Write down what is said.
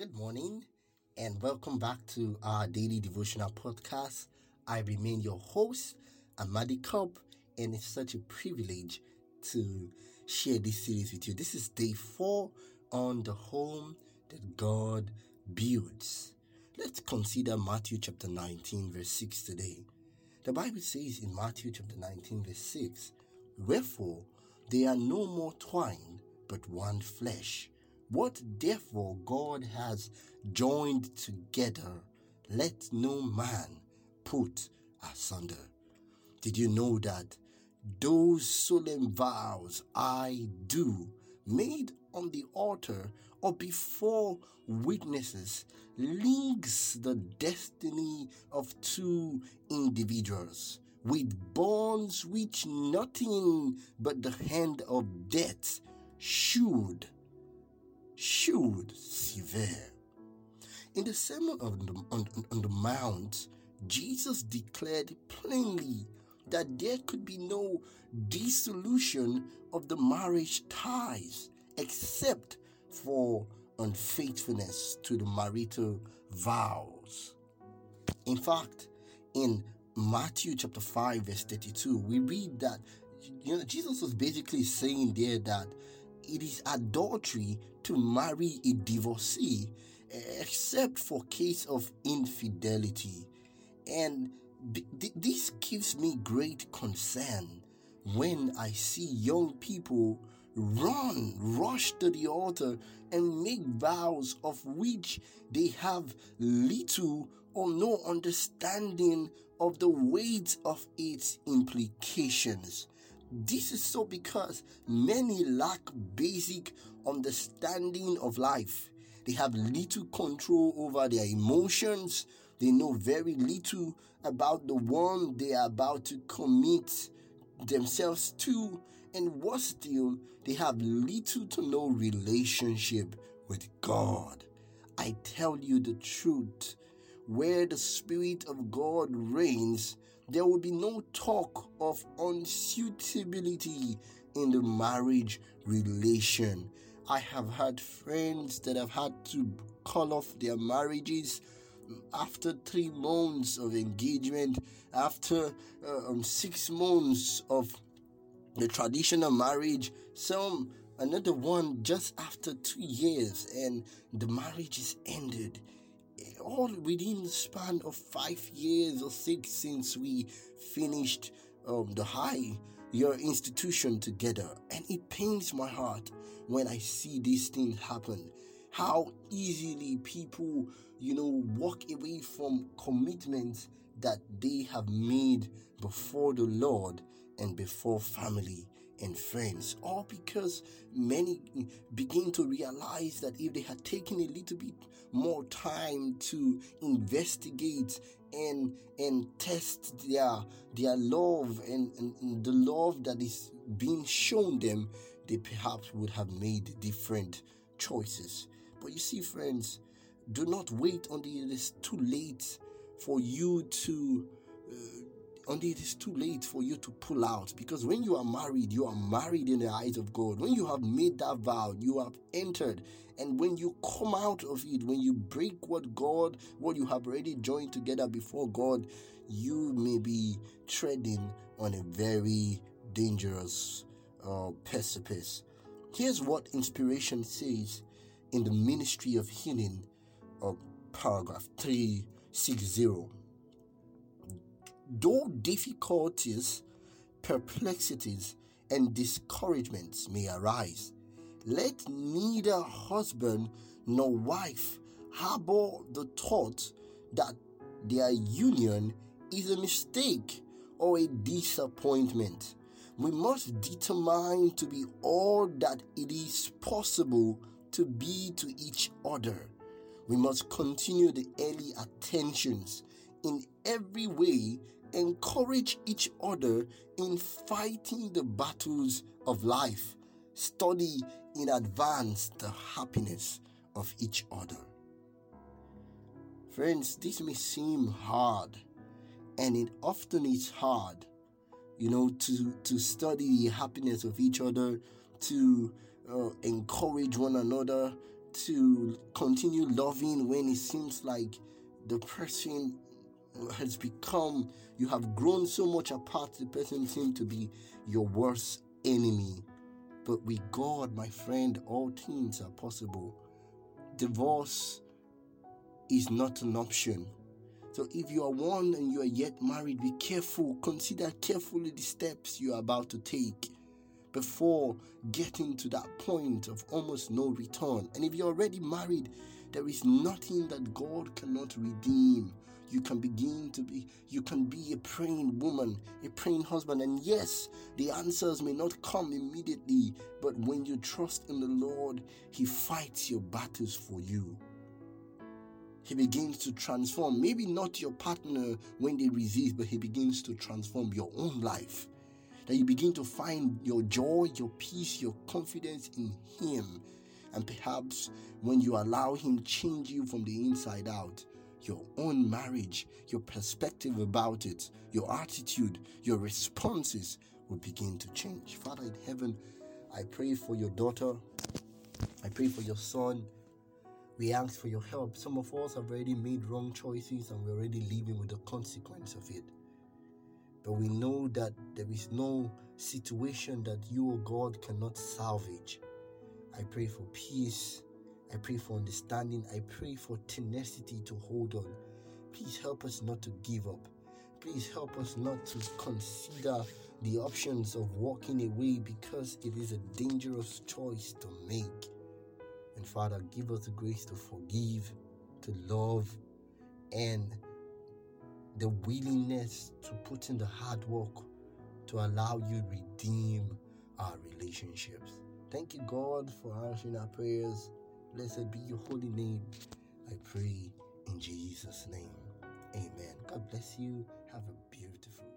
Good morning and welcome back to our daily devotional podcast. I remain your host, Amadi Cobb, and it's such a privilege to share this series with you. This is day four on the home that God builds. Let's consider Matthew chapter 19, verse 6 today. The Bible says in Matthew chapter 19, verse 6, Wherefore they are no more twine, but one flesh. What therefore God has joined together, let no man put asunder. Did you know that those solemn vows I do made on the altar or before witnesses links the destiny of two individuals with bonds which nothing but the hand of death should should sever. In the Sermon on the, on, on the Mount, Jesus declared plainly that there could be no dissolution of the marriage ties except for unfaithfulness to the marital vows. In fact, in Matthew chapter 5, verse 32, we read that you know Jesus was basically saying there that it is adultery to marry a divorcee except for case of infidelity and this gives me great concern when I see young people run, rush to the altar, and make vows of which they have little or no understanding of the weight of its implications. This is so because many lack basic understanding of life. They have little control over their emotions. They know very little about the one they are about to commit themselves to. And worse still, they have little to no relationship with God. I tell you the truth. Where the Spirit of God reigns, there will be no talk of unsuitability in the marriage relation. I have had friends that have had to call off their marriages after three months of engagement, after uh, um, six months of the traditional marriage, some another one just after two years, and the marriage is ended all within the span of five years or six since we finished um, the high your institution together. And it pains my heart when i see these things happen. How easily people you know walk away from commitments that they have made before the lord and before family and friends, all because many begin to realize that if they had taken a little bit more time to investigate and and test their their love and, and, and the love that is being shown them, they perhaps would have made different choices. But you see, friends, do not wait until it is too late for you to. Uh, until it is too late for you to pull out. Because when you are married, you are married in the eyes of God. When you have made that vow, you have entered. And when you come out of it, when you break what God, what you have already joined together before God, you may be treading on a very dangerous uh, precipice. Here's what inspiration says in the ministry of healing, uh, paragraph 360 Though difficulties, perplexities, and discouragements may arise, let neither husband nor wife harbor the thought that their union is a mistake or a disappointment. We must determine to be all that it is possible to be to each other. We must continue the early attentions in every way encourage each other in fighting the battles of life. Study in advance the happiness of each other. Friends, this may seem hard, and it often is hard, you know, to, to study the happiness of each other, to uh, encourage one another, to continue loving when it seems like the person has become, you have grown so much apart, the person seems to be your worst enemy. But with God, my friend, all things are possible. Divorce is not an option. So if you are one and you are yet married, be careful. Consider carefully the steps you are about to take before getting to that point of almost no return. And if you're already married, there is nothing that God cannot redeem. You can begin to be, you can be a praying woman, a praying husband. And yes, the answers may not come immediately, but when you trust in the Lord, He fights your battles for you. He begins to transform, maybe not your partner when they resist, but He begins to transform your own life. That you begin to find your joy, your peace, your confidence in Him. And perhaps when you allow Him change you from the inside out, your own marriage, your perspective about it, your attitude, your responses will begin to change. Father in heaven, I pray for your daughter. I pray for your son. We ask for your help. Some of us have already made wrong choices and we're already living with the consequence of it. But we know that there is no situation that you, or God, cannot salvage. I pray for peace. I pray for understanding. I pray for tenacity to hold on. Please help us not to give up. Please help us not to consider the options of walking away because it is a dangerous choice to make. And Father, give us the grace to forgive, to love, and the willingness to put in the hard work to allow you redeem our relationships. Thank you, God, for answering our prayers. Blessed be your holy name. I pray in Jesus' name. Amen. God bless you. Have a beautiful